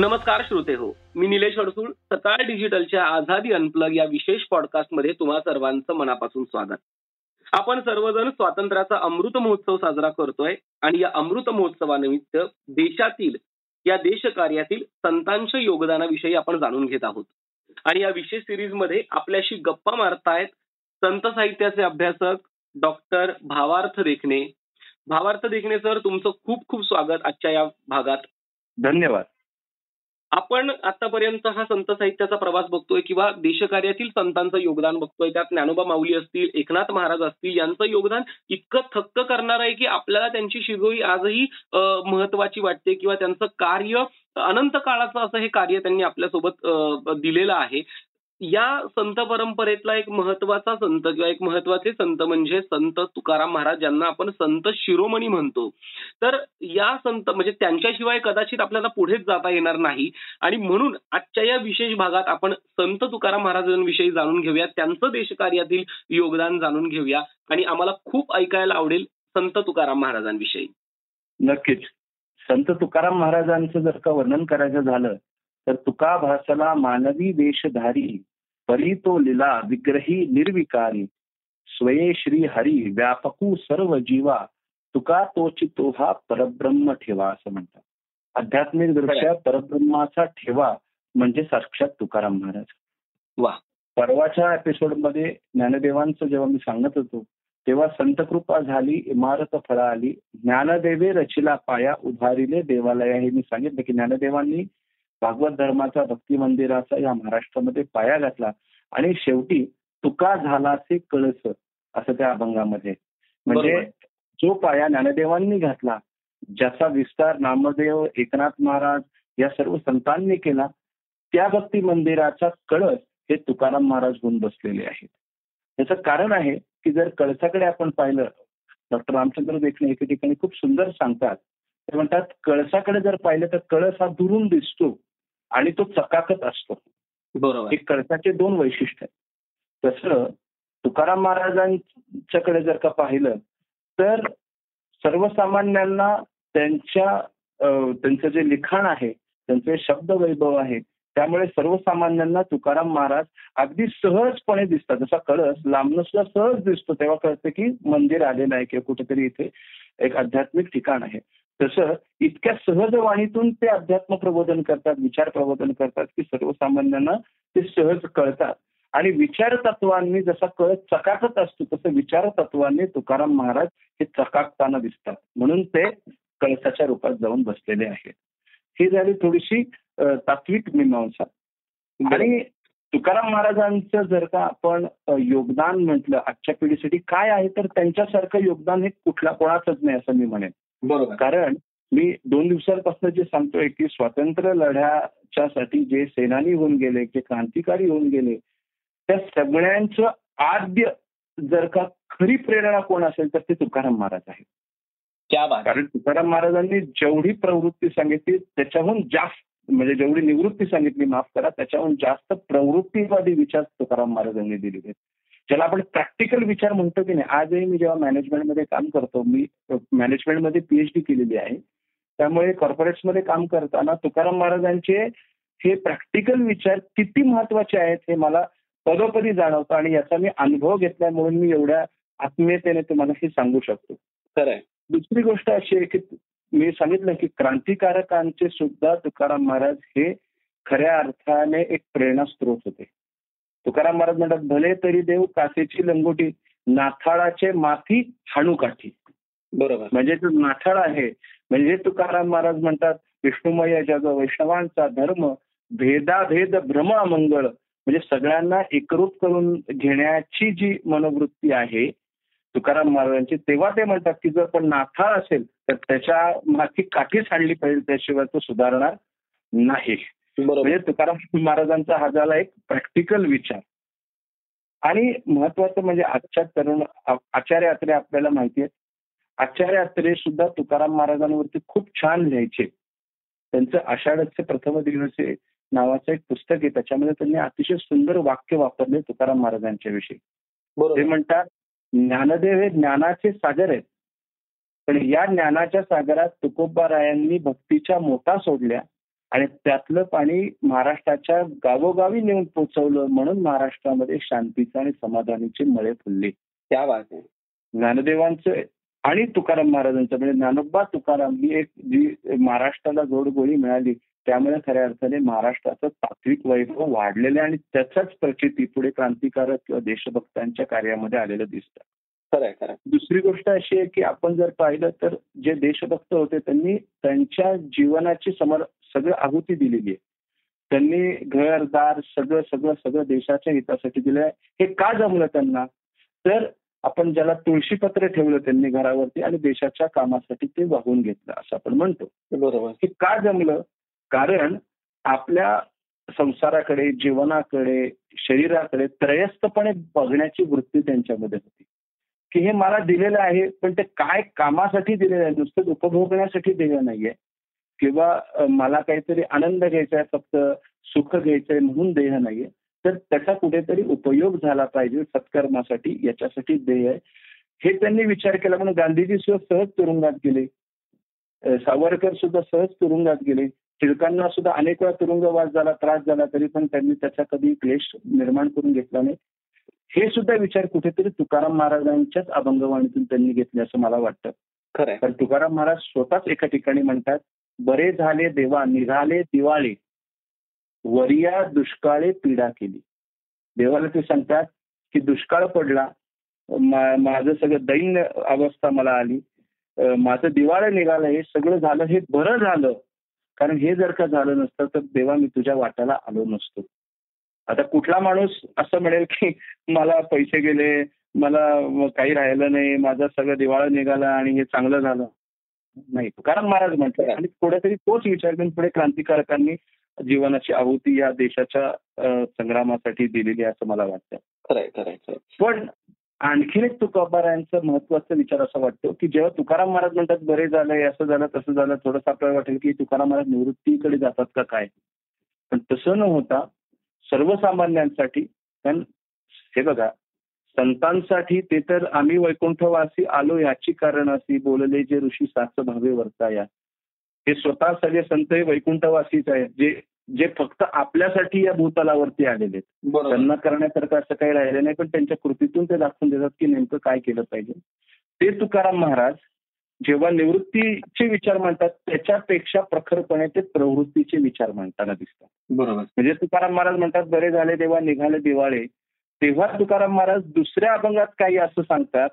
नमस्कार श्रोते हो मी निलेश अडसूळ सकाळ डिजिटलच्या आझादी अनप्लग या विशेष पॉडकास्टमध्ये तुम्हा सर्वांचं मनापासून स्वागत. आपण सर्वजण स्वातंत्र्याचा अमृत महोत्सव साजरा करतोय आणि या अमृत महोत्सवानिमित्त देशातील या देशकार्यातील संतांच्या योगदानाविषयी आपण जाणून घेत आहोत. आणि या विशेष सिरीजमध्ये आपल्याशी गप्पा मारतायत संत साहित्याचे अभ्यासक डॉक्टर भावार्थ देखणे. भावार्थ देखणे सर तुमचं खूप खूप स्वागत आजच्या या भागात. धन्यवाद. आपण आतापर्यंत हा संत साहित्याचा प्रवास बघतोय किंवा देशकार्यातील संतांचं योगदान बघतोय. त्यात ज्ञानोबा माऊली असतील एकनाथ महाराज असतील यांचं योगदान इतकं थक्क करणार आहे की आपल्याला त्यांची शिरोई आजही अं, महत्वाची वाटते किंवा त्यांचं कार्य अनंत काळाचं असं हे कार्य त्यांनी आपल्यासोबत दिलेलं आहे. या संत परंपरेतला एक महत्त्वाचा संत किंवा एक महत्त्वाचे संत म्हणजे संत तुकाराम महाराज ज्यांना आपण संत शिरोमणी म्हणतो. तर या संत म्हणजे त्यांच्याशिवाय कदाचित आपल्याला पुढेच जाता येणार नाही. आणि म्हणून आजच्या या विशेष भागात आपण संत तुकाराम महाराजांविषयी जाणून घेऊया. त्यांचं देशकार्यातील योगदान जाणून घेऊया. आणि आम्हाला खूप ऐकायला आवडेल संत तुकाराम महाराजांविषयी. नक्कीच. संत तुकाराम महाराजांचं जर का वर्णन करायचं झालं तर तुका भासला मानवी वेशधारी परी तो लिला विग्रही निर्विकारी. स्वये श्री हरी व्यापकू सर्व जीवा तुका तो हा परब्रह्म ठेवा असं म्हणतात. आध्यात्मिक दृष्ट्या परब्रह्माचा ठेवा म्हणजे साक्षात तुकाराम महाराज. वा. परवाच्या एपिसोडमध्ये ज्ञानदेवांचं जेव्हा मी सांगत होतो तेव्हा संतकृपा झाली इमारत फळा आली ज्ञानदेवे रचिला पाया उभारिले देवालय हे मी सांगितलं की ज्ञानदेवांनी भागवत धर्माचा भक्ती मंदिराचा या महाराष्ट्रामध्ये पाया घातला. आणि शेवटी तुका झालाचे कळस असं त्या अभंगामध्ये. म्हणजे. जो पाया ज्ञानदेवांनी घातला ज्याचा विस्तार नामदेव एकनाथ महाराज या सर्व संतांनी केला त्या भक्ती मंदिराचा कळस हे तुकाराम महाराज होऊन बसलेले आहेत. याचं कारण आहे की जर कळसाकडे आपण पाहिलं डॉक्टर रामचंद्र देखणे एके ठिकाणी खूप सुंदर सांगतात. ते म्हणतात कळसाकडे जर पाहिलं तर कळस हा दुरून दिसतो. आणि तो चकाकत असतो. बरोबर. हे कळसाचे दोन वैशिष्ट्य आहेत. तसं तुकाराम महाराजांच्याकडे जर का पाहिलं तर सर्वसामान्यांना त्यांच्या त्यांचं जे लिखाण आहे त्यांचे शब्द वैभव आहे त्यामुळे सर्वसामान्यांना तुकाराम महाराज अगदी सहजपणे दिसतात. जसा कळस लांबनं सुद्धा सहज दिसतो तेव्हा कळतं की मंदिर आलेलं आहे किंवा कुठेतरी इथे एक आध्यात्मिक ठिकाण आहे. तसं इतक्या सहज वाणीतून ते अध्यात्म प्रबोधन करतात विचार प्रबोधन करतात की सर्वसामान्यांना ते सहज कळतात. आणि विचार तत्वांनी जसा कळत चकाकत असतो तसं विचार तत्वांनी तुकाराम महाराज हे चकाकताना दिसतात. म्हणून ते कळसाच्या रूपात जाऊन बसलेले आहेत. ही झाली थोडीशी तात्विक मीमांसा. आणि तुकाराम महाराजांचं जर का आपण योगदान म्हटलं आजच्या पिढीसाठी काय आहे तर त्यांच्यासारखं योगदान हे कुठल्या कोणाचंच नाही असं मी म्हणेन. बरोबर. कारण मी दोन दिवसांपासून जे सांगतोय की स्वातंत्र्य लढ्याच्यासाठी जे सेनानी होऊन गेले जे क्रांतिकारी होऊन गेले त्या सगळ्यांचं आद्य जर का खरी प्रेरणा कोण असेल तर ते तुकाराम महाराज आहेत. क्या बात. कारण तुकाराम महाराजांनी जेवढी प्रवृत्ती सांगितली त्याच्याहून जास्त म्हणजे जेवढी निवृत्ती सांगितली माफ करा त्याच्याहून जास्त प्रवृत्तीवादी विचार तुकाराम महाराजांनी दिलेले आहेत. ज्याला आपण प्रॅक्टिकल विचार म्हणतो की नाही आजही मी जेव्हा मॅनेजमेंटमध्ये काम करतो मी मॅनेजमेंटमध्ये पीएचडी केलेली आहे. त्यामुळे कॉर्पोरेट्समध्ये काम करताना तुकाराम महाराजांचे हे प्रॅक्टिकल विचार किती महत्त्वाचे आहेत हे मला पदोपदी जाणवतं आणि याचा मी अनुभव घेतला म्हणून मी एवढ्या आत्मीयतेने तुम्हाला हे सांगू शकतो. खरंय दुसरी गोष्ट अशी आहे की मी सांगितलं की क्रांतिकारकांचे सुद्धा तुकाराम महाराज हे खऱ्या अर्थाने एक प्रेरणा स्त्रोत होते. तुकाराम महाराज म्हणतात भले तरी देव कासेची लंगोटी नाथाळाचे माथी हाणूकाठी बरोबर. म्हणजे जो नाठाळ आहे म्हणजे तुकाराम महाराज म्हणतात विष्णुमय जग वैष्णवांचा धर्म भेदाभेद भ्रम अमंगळ. म्हणजे सगळ्यांना एकरूप करून घेण्याची जी मनोवृत्ती आहे तुकाराम महाराजांची तेव्हा ते म्हणतात की जर पण नाथाळ असेल तर त्याच्या माथी काठीच हाणली पाहिजे त्याशिवाय तो सुधारणार नाही. म्हणजे तुकाराम महाराजांचा हा झाला एक प्रॅक्टिकल विचार. आणि महत्वाचं म्हणजे आजच्या तरुण आचार्य अत्रे आपल्याला माहिती आहे आचार्य अत्रे सुद्धा तुकाराम महाराजांवरती खूप छान लिहायचे. त्यांचं आषाढचे प्रथम दिवस नावाचं एक पुस्तक आहे. त्याच्यामध्ये त्यांनी अतिशय सुंदर वाक्य वापरले तुकाराम महाराजांच्या विषयी. ते म्हणतात ज्ञानदेव हे ज्ञानाचे सागर आहेत. पण या ज्ञानाच्या सागरात तुकोबारायांनी भक्तीच्या मोठा सोडल्या. आणि त्यातलं पाणी महाराष्ट्राच्या गावोगावी नेऊन पोचवलं म्हणून महाराष्ट्रामध्ये शांतीचं आणि समाधानीचे मळे फुलले. त्या आहे ज्ञानदेवांचं आणि तुकाराम महाराजांचं म्हणजे ज्ञानोबा तुकाराम ही एक जी महाराष्ट्राला जोडगोळी मिळाली त्यामुळे खऱ्या अर्थाने महाराष्ट्राचं तात्विक वैभव वाढलेलं आणि त्याचाच प्रचिती पुढे क्रांतिकारक किंवा देशभक्तांच्या कार्यामध्ये आलेलं दिसतं. खरंय खरंय. दुसरी गोष्ट अशी आहे की आपण जर पाहिलं तर जे देशभक्त होते त्यांनी त्यांच्या जीवनाची समर सगळं आहुती दिलेली आहे. त्यांनी घरदार सगळं सगळं सगळं देशाच्या हितासाठी दिलं आहे हे का जमलं त्यांना? तर आपण ज्याला तुळशीपत्र ठेवलं त्यांनी घरावरती आणि देशाच्या कामासाठी ते वाहून घेतलं असं आपण म्हणतो. बरोबर. हे का जमलं? कारण आपल्या संसाराकडे जीवनाकडे शरीराकडे त्रयस्थपणे बघण्याची वृत्ती त्यांच्यामध्ये होती. की हे मला दिलेलं आहे पण ते काय कामासाठी दिलेलं आहे? नुसतं उपभोगण्यासाठी दिलेलं नाहीये. किंवा मला काहीतरी आनंद घ्यायचा आहे फक्त सुख घ्यायचंय म्हणून देह नाहीये तर त्याचा कुठेतरी उपयोग झाला पाहिजे सत्कर्मासाठी याच्यासाठी देह आहे. हे त्यांनी विचार केला म्हणून गांधीजी सुद्धा सहज तुरुंगात गेले. सावरकर सुद्धा सहज तुरुंगात गेले. टिळकांना सुद्धा अनेक वेळा तुरुंगवास झाला त्रास झाला तरी पण त्यांनी त्याचा कधी क्लेश निर्माण करून घेतला नाही. हे सुद्धा विचार कुठेतरी तुकाराम महाराजांच्याच अभंगवाणीतून त्यांनी घेतले असं मला वाटतं. खरंय. तर तुकाराम महाराज स्वतःच एका ठिकाणी म्हणतात बरे झाले देवा निघाले दिवाळे. वरिया दुष्काळे पीडा केली. देवाला ते सांगतात की दुष्काळ पडला माझं सगळं दैन्य अवस्था मला आली. माझं दिवाळं निघालं हे सगळं झालं हे बरं झालं. कारण हे जर का झालं नसतं तर देवा मी तुझ्या वाट्याला आलो नसतो. आता कुठला माणूस असं म्हणेल की मला पैसे गेले मला काही राहिलं नाही माझं सगळं दिवाळं निघालं आणि हे चांगलं झालं. नाही. तुकाराम महाराज म्हटलं आणि कुठेतरी तोच विचार करून पुढे क्रांतिकारकांनी जीवनाची आहुती या देशाच्या संग्रामासाठी दिलेली आहे असं मला वाटतं. खरंय खरंय पण आणखीन एक तुकोबारायांचा महत्त्वाचा विचार असा वाटतो की जेव्हा तुकाराम महाराज म्हणतात बरे झालंय असं झालं तसं झालं थोडंसं आपल्याला वाटेल की तुकाराम महाराज निवृत्तीकडे जातात का काय? पण तसं न होता सर्वसामान्यांसाठी कारण हे बघा संतांसाठी ते तर आम्ही वैकुंठवासी आलो याची कारण अशी बोलले जे ऋषी साच भावे वर्ताया हे स्वतः सगळे संत हे वैकुंठवासीच आहेत. जे जे फक्त आपल्यासाठी या भूतलावरती आलेले त्यांना करण्यासारखं असं काही राहिलं नाही पण त्यांच्या कृतीतून ते दाखवून देतात की नेमकं काय केलं पाहिजे. ते तुकाराम महाराज जेव्हा निवृत्तीचे विचार मांडतात त्याच्यापेक्षा प्रखरपणे ते प्रवृत्तीचे विचार मांडताना दिसतात. बरोबर. म्हणजे तुकाराम महाराज म्हणतात बरे झाले तेव्हा निघाले दिवाळे. तेव्हा तुकाराम महाराज दुसऱ्या अभंगात काही असं सांगतात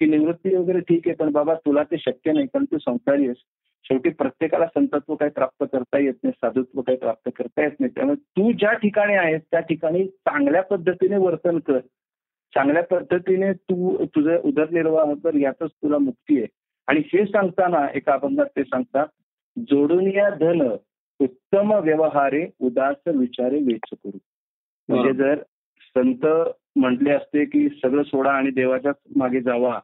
की निवृत्ती वगैरे ठीक आहे पण बाबा तुला ते शक्य नाही कारण तू संसारी आहेस. शेवटी प्रत्येकाला संतत्व काही प्राप्त करता येत नाही साधुत्व काही प्राप्त करता येत नाही. त्यामुळे तू ज्या ठिकाणी आहेस त्या ठिकाणी चांगल्या पद्धतीने वर्तन कर. चांगल्या पद्धतीने तू तुझं उदरनिर्वाह कर यातच तुला मुक्ती आहे. आणि हे सांगताना एका अभंगात ते सांगतात जोडून या धन उत्तम व्यवहारे उदास विचारे वेच करू म्हणजे जर संत म्हटले असते की सगळं सोडा आणि देवाच्याच मागे जावा.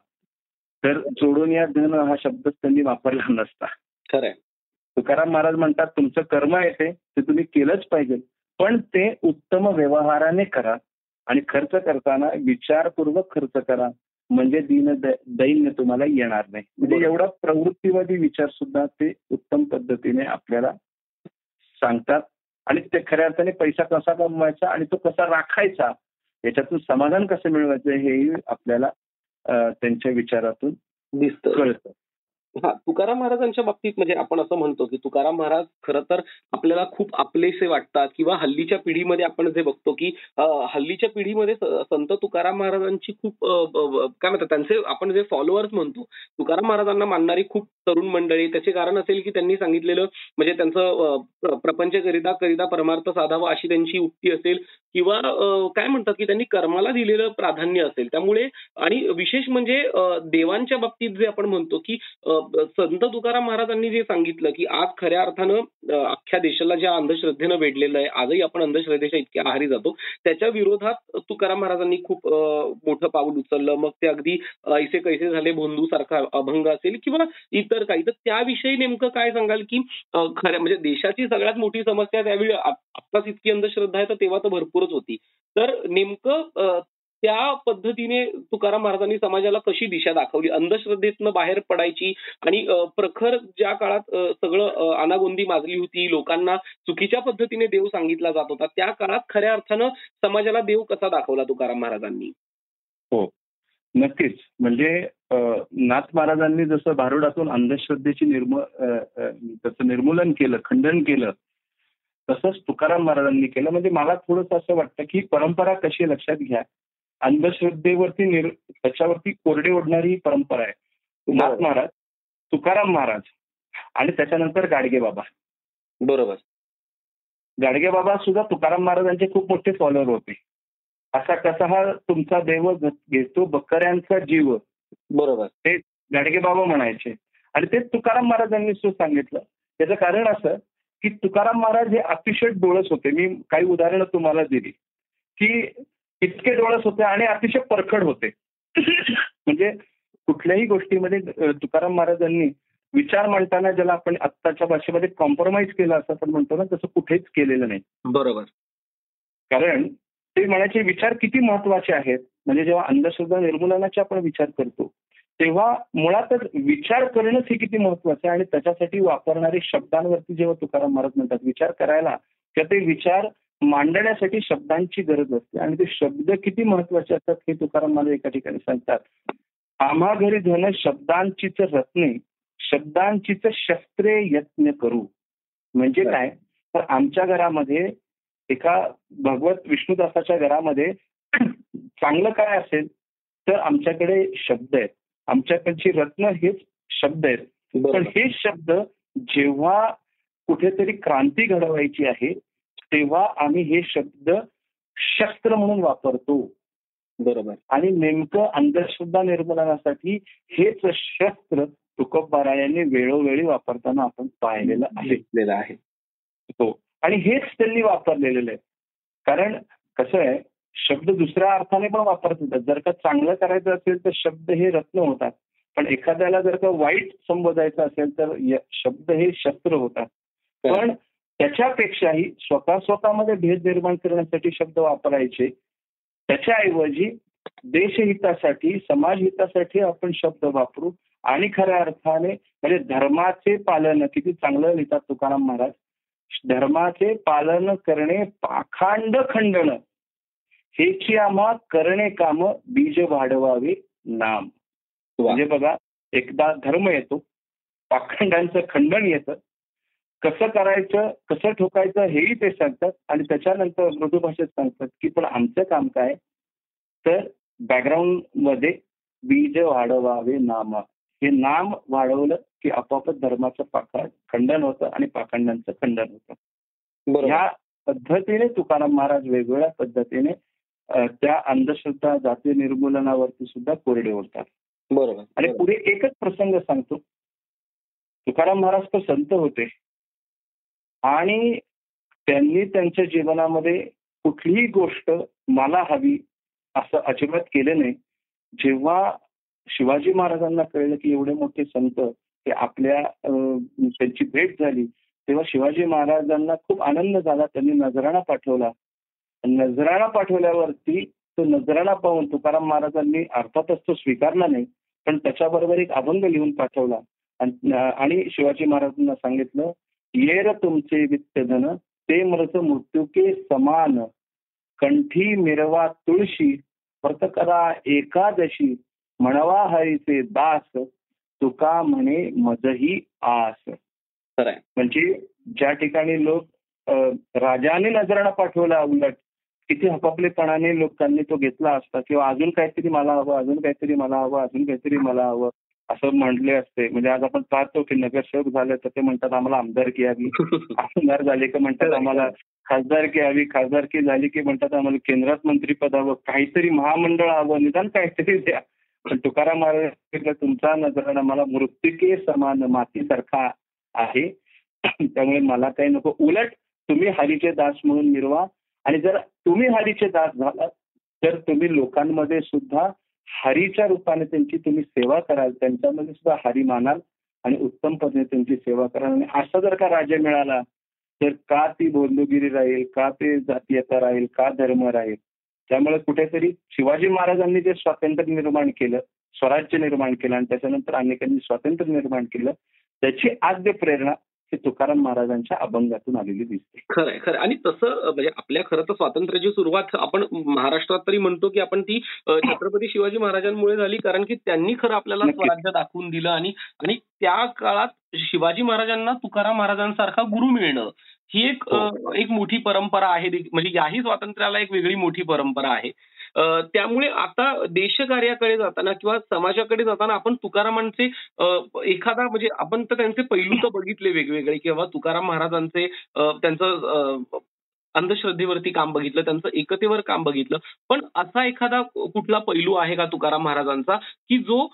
तर जोडून या धन हा शब्दच त्यांनी वापरला नसता. खरंय तुकाराम महाराज म्हणतात तुमचं कर्म आहे ते ते तुम्ही केलंच पाहिजे. पण ते उत्तम व्यवहाराने करा आणि खर्च करताना विचारपूर्वक खर्च करा. म्हणजे दीन दैन्य तुम्हाला येणार नाही. म्हणजे. एवढा प्रवृत्तीवादी विचार सुद्धा ते उत्तम पद्धतीने आपल्याला सांगतात. आणि ते खऱ्या अर्थाने पैसा कसा कमवायचा आणि तो कसा राखायचा याच्यातून समाधान कसं मिळवायचं हेही आपल्याला त्यांच्या विचारातून दिसतं. कळतं. हा तुकाराम महाराजांच्या बाबतीत म्हणजे आपण असं म्हणतो की तुकाराम महाराज खरं तर आपल्याला खूप आपलेसे वाटतात किंवा हल्लीच्या पिढीमध्ये आपण जे बघतो की हल्लीच्या पिढीमध्ये संत तुकाराम महाराजांची खूप काय म्हणतात त्यांचे आपण जे फॉलोअर्स म्हणतो तुकाराम महाराजांना मानणारी खूप तरुण मंडळी त्याचे कारण असेल की त्यांनी सांगितलेलं म्हणजे त्यांचं प्रपंच करिता करिता परमार्थ साधावा अशी त्यांची उक्ती असेल किंवा काय म्हणतात की त्यांनी कर्माला दिलेलं प्राधान्य असेल. त्यामुळे आणि विशेष म्हणजे देवांच्या बाबतीत जे आपण म्हणतो की संत तुकाराम महाराजांनी जे सांगितलं की आज खऱ्या अर्थानं अख्ख्या देशाला ज्या अंधश्रद्धेनं वेढलेलं आहे आजही आपण अंधश्रद्धेच्या इतक्या आहारी जातो. त्याच्या विरोधात तुकाराम महाराजांनी खूप मोठं पाऊल उचललं. मग ते अगदी ऐसे कैसे झाले भोंदू सारखा अभंग असेल किंवा इतर काही. तर त्याविषयी नेमकं काय सांगाल की खऱ्या म्हणजे देशाची सगळ्यात मोठी समस्या त्यावेळी आत्ताच इतकी अंधश्रद्धा आहे तर तेव्हा तर भरपूरच होती. तर नेमकं त्या पद्धतीने तुकाराम महाराजांनी समाजाला कशी दिशा दाखवली? अंधश्रद्धेतनं बाहेर पडायची आणि प्रखर ज्या काळात सगळं अनागोंदी माजली होती लोकांना चुकीच्या पद्धतीने देव सांगितला जात होता त्या काळात खऱ्या अर्थानं समाजाला देव कसा दाखवला तुकाराम महाराजांनी? हो. नक्कीच. म्हणजे नाथ महाराजांनी जसं भारुडातून अंधश्रद्धेची निर्म त्याचं निर्मूलन केलं खंडन केलं तसंच तुकाराम महाराजांनी केलं. म्हणजे मला थोडंसं असं वाटतं की परंपरा कशी लक्षात घ्या. अंधश्रद्धेवरती निर त्याच्यावरती कोरडे ओढणारी ही परंपरा आहे. नाथ बरोबर. महाराज तुकाराम महाराज आणि त्याच्यानंतर गाडगे बाबा. बरोबर. गाडगे बाबा सुद्धा तुकाराम महाराजांचे खूप मोठे फॉलोअर होते. असा कसा हा तुमचा देव घेतो बकऱ्यांचा जीव. बरोबर. ते गाडगे बाबा म्हणायचे. आणि ते तुकाराम महाराजांनी सुद्धा सांगितलं. त्याचं कारण असं की तुकाराम महाराज हे अतिशय डोळस होते. मी काही उदाहरणं तुम्हाला दिली. की इतके डोळस होते आणि अतिशय परखड होते. म्हणजे कुठल्याही गोष्टीमध्ये तुकाराम महाराजांनी विचार मांडताना ज्याला आपण आत्ताच्या भाषेमध्ये कॉम्प्रोमाइज केलं असं आपण म्हणतो ना तसं कुठेच केलेलं नाही. बरोबर. कारण ते म्हणायचे विचार किती महत्त्वाचे आहेत. म्हणजे जेव्हा अंधश्रद्धा निर्मूलनाचे आपण विचार करतो तेव्हा मुळातच विचार करणंच हे किती महत्वाचं आहे आणि त्याच्यासाठी वापरणारे शब्दांवरती जेव्हा तुकाराम महाराज म्हणतात विचार करायला तर ते विचार मांडण्यासाठी शब्दांची गरज असते. आणि ते शब्द किती महत्त्वाचे असतात हे तुकाराम महाराज एका ठिकाणी सांगतात. आम्हा घरी धन शब्दांचीच रत्ने. शब्दांचीच शस्त्रे यत्न करू. म्हणजे काय? तर आमच्या घरामध्ये एका भगवत विष्णुदासाच्या घरामध्ये चांगलं काय असेल तर आमच्याकडे शब्द आहेत. आमच्याकडची रत्न हेच शब्द आहेत. पण हे शब्द जेव्हा कुठेतरी क्रांती घडवायची आहे तेव्हा आम्ही हे शब्द शस्त्र म्हणून वापरतो. बरोबर. आणि नेमकं अंधश्रद्धा निर्मूलनासाठी हेच शस्त्र तुकोबारा यांनी वेळोवेळी वापरताना आपण पाहिलेलं आहे. आहे. हो. आणि हेच त्यांनी वापरलेलं आहे. कारण कसं आहे शब्द दुसऱ्या अर्थाने पण वापरत होतात. जर का चांगलं करायचं असेल तर शब्द हे रत्न होतात. पण एखाद्याला जर का वाईट संबोधायचं असेल तर शब्द हे शस्त्र होतात. पण त्याच्यापेक्षाही स्वतः स्वतःमध्ये भेद निर्माण करण्यासाठी शब्द वापरायचे. त्याच्याऐवजी देशहितासाठी समाजहितासाठी आपण शब्द वापरू आणि खऱ्या अर्थाने म्हणजे धर्माचे पालन किती चांगलं लिहितात तुकाराम महाराज. धर्माचे पालन करणे पाखांड खंडन. की आम्हा करणे काम बीज वाढवावे नाम. म्हणजे बघा एकदा धर्म येतो पाखंडांचं खंडन येतं. कसं करायचं कसं ठोकायचं हेही ते सांगतात आणि त्याच्यानंतर मृदू भाषेत सांगतात की पण आमचं काम काय? तर बॅकग्राऊंडमध्ये बीज वाढवावे नाम. हे नाम वाढवलं की आपोआपच धर्माचं पाखंड खंडन होतं आणि पाखंडांचं खंडन होतं. ह्या पद्धतीने तुकाराम महाराज वेगवेगळ्या पद्धतीने त्या अंधश्रद्धा जाती निर्मूलनावरती सुद्धा कोरडे होतात. बरोबर आणि. पुढे एकच प्रसंग सांगतो. तुकाराम महाराज तर संत होते. आणि त्यांनी त्यांच्या जीवनामध्ये कुठलीही गोष्ट मला हवी असं अजिबात केलं नाही. जेव्हा शिवाजी महाराजांना कळलं की एवढे मोठे संत हे आपल्या त्यांची भेट झाली तेव्हा शिवाजी महाराजांना खूप आनंद झाला त्यांनी नजराणा पाठवला. नजराणा पाठवल्यावरती तो नजराणा पाहून तुकाराम महाराजांनी अर्थातच तो स्वीकारला नाही पण त्याच्याबरोबर एक अभंग लिहून पाठवला. आणि शिवाजी महाराजांना सांगितलं येर तुमचे वित्तधन ते मृत मृत्युके समान. कंठी मिरवा तुळशी व्रत करा एकादशी म्हणवा हरीचे दास तुका म्हणे मजही आस. म्हणजे ज्या ठिकाणी लोक राजाने नजराणा पाठवला उलट किती हपापलेपणाने लोकांनी तो घेतला असता किंवा अजून काहीतरी मला हवं अजून काहीतरी मला हवं अजून काहीतरी मला हवं. असं म्हणले असते. म्हणजे आज आपण पाहतो की नगरसेवक झाले तर ते म्हणतात आम्हाला आमदारकी हवी आमदार झाले की म्हणतात आम्हाला खासदारकी हवी खासदारकी झाली की म्हणतात आम्हाला केंद्रात मंत्रीपद हवं काहीतरी महामंडळ हवं निदान काहीतरी द्या. पण तुकाराम महाराज तुमचा नजराणा मला मृत्तिके समान मातीसारखा आहे. त्यामुळे मला काही नको. उलट तुम्ही हरीचे दास म्हणून निर्वा आणि जर तुम्ही हरीचे दास झालात तर तुम्ही लोकांमध्ये सुद्धा हरीच्या रूपाने त्यांची तुम्ही सेवा कराल त्यांच्यामध्ये सुद्धा हरी मानाल आणि उत्तम पद्धतीने त्यांची सेवा कराल. आणि असा जर का राजा मिळाला तर का ती बोललोगिरी राहील का ते जातीयता राहील का धर्म राहील? त्यामुळे कुठेतरी शिवाजी महाराजांनी जे स्वातंत्र्य निर्माण केलं स्वराज्य निर्माण केलं आणि त्याच्यानंतर अनेकांनी स्वातंत्र्य निर्माण केलं त्याची आद्य प्रेरणा ही तुकाराम महाराजांच्या अभंगातून आलेली दिसते खरंय खरं आणि तसं म्हणजे आपल्या खरं तर स्वातंत्र्याची सुरुवात आपण महाराष्ट्रात तरी म्हणतो की आपण ती छत्रपती शिवाजी महाराजांमुळे झाली कारण की त्यांनी खरं आपल्याला. स्वराज्य दाखवून दिलं आणि आणि त्या काळात शिवाजी महाराजांना तुकाराम महाराजांसारखा गुरु मिळणं ही एक हो. एक मोठी परंपरा आहे. म्हणजे याही स्वातंत्र्याला एक वेगळी मोठी परंपरा आहे त्यामुळे आता देशकार्याकडे जाताना किंवा समाजाकडे जाताना आपण तुकारामांचे अं, एखादा म्हणजे आपण तर त्यांचे पैलू तर बघितले वेगवेगळे किंवा तुकाराम महाराजांचे अं, त्यांचं अं, अंधश्रद्धेवरती काम बघितलं त्यांचं एकतेवर काम बघितलं. पण असा एखादा कुठला पैलू आहे का तुकाराम महाराजांचा की जो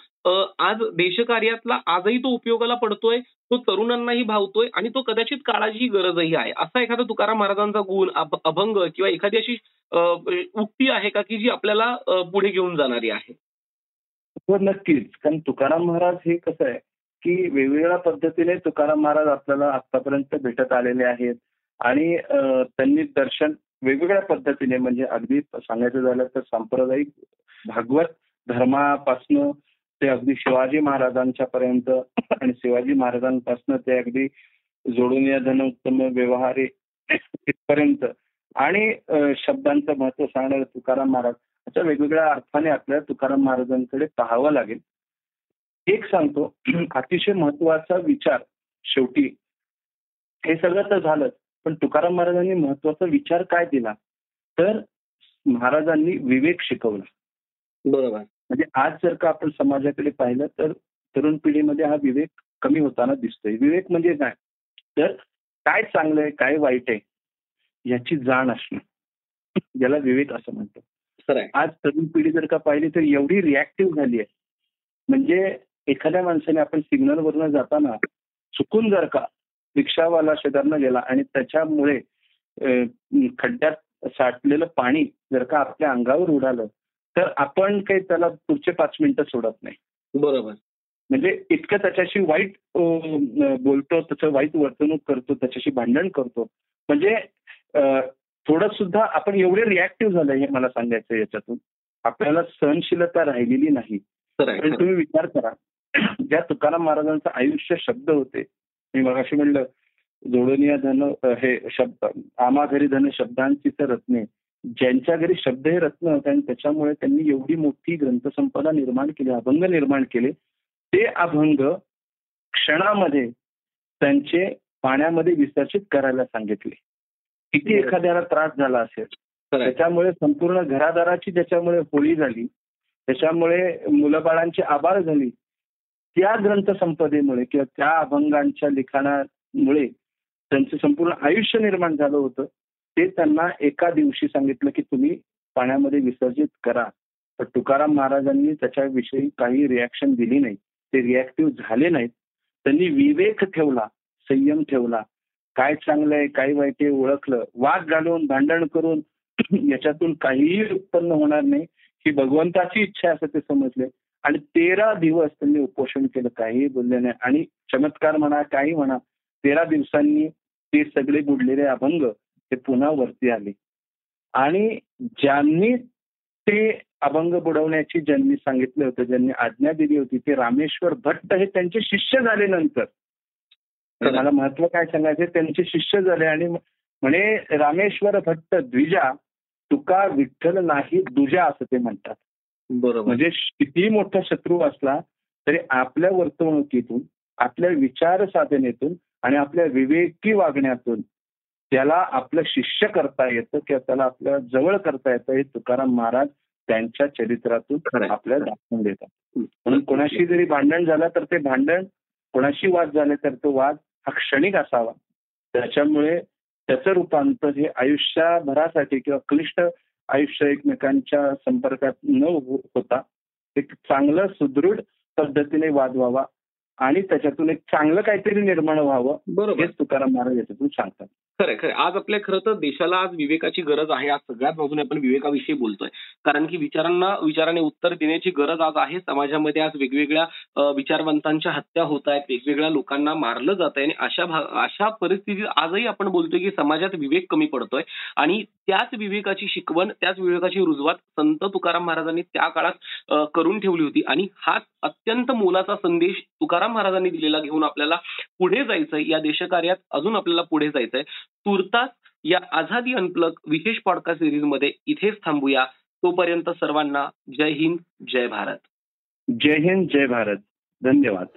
आज देशकार्यातला आजही तो उपयोगाला पडतोय तो तरुणांनाही भावतोय आणि तो कदाचित काळाची गरजही आहे. असा एखादा तुकाराम महाराजांचा गुण अभंग किंवा एखादी अशी उक्ती आहे का की जी आपल्याला पुढे घेऊन जाणारी आहे? हो नक्कीच. कारण तुकाराम महाराज हे कसं आहे की वेगवेगळ्या पद्धतीने तुकाराम महाराज आपल्याला आतापर्यंत भेटत आलेले आहेत. आणि त्यांनी दर्शन वेगवेगळ्या पद्धतीने म्हणजे अगदी सांगायचं झालं तर सांप्रदायिक भागवत धर्मापासनं ते अगदी शिवाजी महाराजांच्या पर्यंत आणि शिवाजी महाराजांपासून ते अगदी जोडून या धन उत्तम व्यवहारे इथपर्यंत. आणि शब्दांचं महत्त्व सांगणारे तुकाराम महाराज अशा वेगवेगळ्या अर्थाने आपल्याला तुकाराम महाराजांकडे पाहावं लागेल. एक सांगतो अतिशय महत्त्वाचा विचार शेवटी हे सगळं तर झालं पण तुकाराम महाराजांनी महत्त्वाचा विचार काय दिला? तर महाराजांनी विवेक शिकवला. बरोबर. म्हणजे आज जर का आपण समाजाकडे पाहिलं तर तरुण पिढीमध्ये हा विवेक कमी होताना दिसतोय. विवेक म्हणजे काय? तर काय चांगलं आहे काय वाईट आहे याची जाण असणं. याला विवेक असं म्हणतो आज तरुण पिढी जर का पाहिली तर एवढी रिॲक्टिव्ह झाली आहे. म्हणजे एखाद्या माणसाने आपण सिग्नल वरनं जाताना चुकून जर का रिक्षावाला शेजारनं गेला आणि त्याच्यामुळे खड्ड्यात साठलेलं पाणी जर का आपल्या अंगावर उडालं तर आपण काही त्याला पुढचे पाच मिनिटं सोडत नाही. बरोबर. म्हणजे इतकं त्याच्याशी वाईट बोलतो त्याचं वाईट वर्तणूक करतो त्याच्याशी भांडण करतो. म्हणजे थोडं सुद्धा आपण एवढे रिॲक्टिव्ह झालं हे मला सांगायचं याच्यातून. आपल्याला सहनशीलता राहिलेली नाही. पण. तुम्ही विचार करा ज्या तुकाराम महाराजांचं आयुष्य शब्द होते मी मगाशी म्हणलं जोडून धन हे शब्द आमा घरी धन शब्दांची तर रत्ने. ज्यांच्या घरी शब्द हे रत्न होते आणि त्याच्यामुळे त्यांनी एवढी मोठी ग्रंथसंपदा निर्माण केली अभंग निर्माण केले ते अभंग क्षणामध्ये त्यांचे पाण्यामध्ये विसर्जित करायला सांगितले. किती. एखाद्याला त्रास झाला असेल त्याच्यामुळे संपूर्ण घरादाराची ज्याच्यामुळे होळी झाली त्याच्यामुळे मुलंबाळांची आबाळ झाली त्या ग्रंथसंपदेमुळे किंवा त्या अभंगांच्या लिखाणामुळे त्यांचं संपूर्ण आयुष्य निर्माण झालं होतं. ते त्यांना एका दिवशी सांगितलं की तुम्ही पाण्यामध्ये विसर्जित करा. तर तुकाराम महाराजांनी त्याच्याविषयी काही रिॲक्शन दिली नाही. ते रिॲक्टिव्ह झाले नाहीत. त्यांनी विवेक ठेवला संयम ठेवला. काय चांगलं आहे काय वाईट आहे ओळखलं. वाद घालून भांडण करून याच्यातून काहीही उत्पन्न होणार नाही. ही भगवंताची इच्छा असं ते समजले. आणि तेरा दिवस त्यांनी उपोषण केलं काहीही बोलले नाही. आणि चमत्कार म्हणा काही म्हणा तेरा दिवसांनी ते सगळे बुडलेले अभंग ते पुन्हा वरती आले. आणि ज्यांनी ते अभंग बुडवण्याची ज्यांनी सांगितलं होतं ज्यांनी आज्ञा दिली होती ते रामेश्वर भट्ट हे त्यांचे शिष्य झाले नंतर म्हणजे मला महत्त्व काय सांगायचे त्यांचे शिष्य झाले आणि म्हणे रामेश्वर भट्ट द्विजा तुका विठ्ठल नाही दुजा असं ते म्हणतात. म्हणजे कितीही मोठा शत्रू असला तरी आपल्या वर्तवणुकीतून आपल्या विचार साधनेतून आणि आपल्या विवेकी वागण्यातून त्याला आपलं शिष्य करता येतं किंवा त्याला आपल्या जवळ करता येतं हे तुकाराम महाराज त्यांच्या चरित्रातून. आपल्याला दाखवून देतात. म्हणून कोणाशी जरी भांडण झालं तर ते भांडण कोणाशी वाद झाले तर तो वाद हा क्षणिक असावा. त्याच्यामुळे त्याचं रूपांतर हे आयुष्यभरासाठी किंवा क्लिष्ट आयुष्य एकमेकांच्या संपर्कात न हो- होता एक चांगलं सुदृढ पद्धतीने वाद व्हावा आणि त्याच्यातून एक चांगलं काहीतरी निर्माण व्हावं बरोबर. हेच तुकाराम महाराज याच्यातून सांगतात. खरंय खरंय आज आपल्या खरं तर देशाला आज विवेकाची गरज आहे. आज सगळ्यात बाजूने आपण विवेकाविषयी बोलतोय. कारण की विचारांना विचाराने उत्तर देण्याची गरज आज आहे. समाजामध्ये आज वेगवेगळ्या विचारवंतांच्या हत्या होत आहेत. वेगवेगळ्या लोकांना मारलं जात आहे आणि अशा अशा परिस्थितीत आजही आपण बोलतोय की समाजात विवेक कमी पडतोय. आणि त्याच विवेकाची शिकवण त्याच विवेकाची रुजवात संत तुकाराम महाराजांनी त्या काळात करून ठेवली होती. आणि हाच अत्यंत मोलाचा संदेश तुकाराम महाराजांनी दिलेला घेऊन आपल्याला पुढे जायचंय. या देशकार्यात अजून आपल्याला पुढे जायचंय. तुर्तास या आझादी अनप्लग विशेष पॉडकास्ट सिरीजमध्ये इथेच थांबूया. तोपर्यंत सर्वांना जय हिंद जय भारत. जय हिंद जय भारत. धन्यवाद.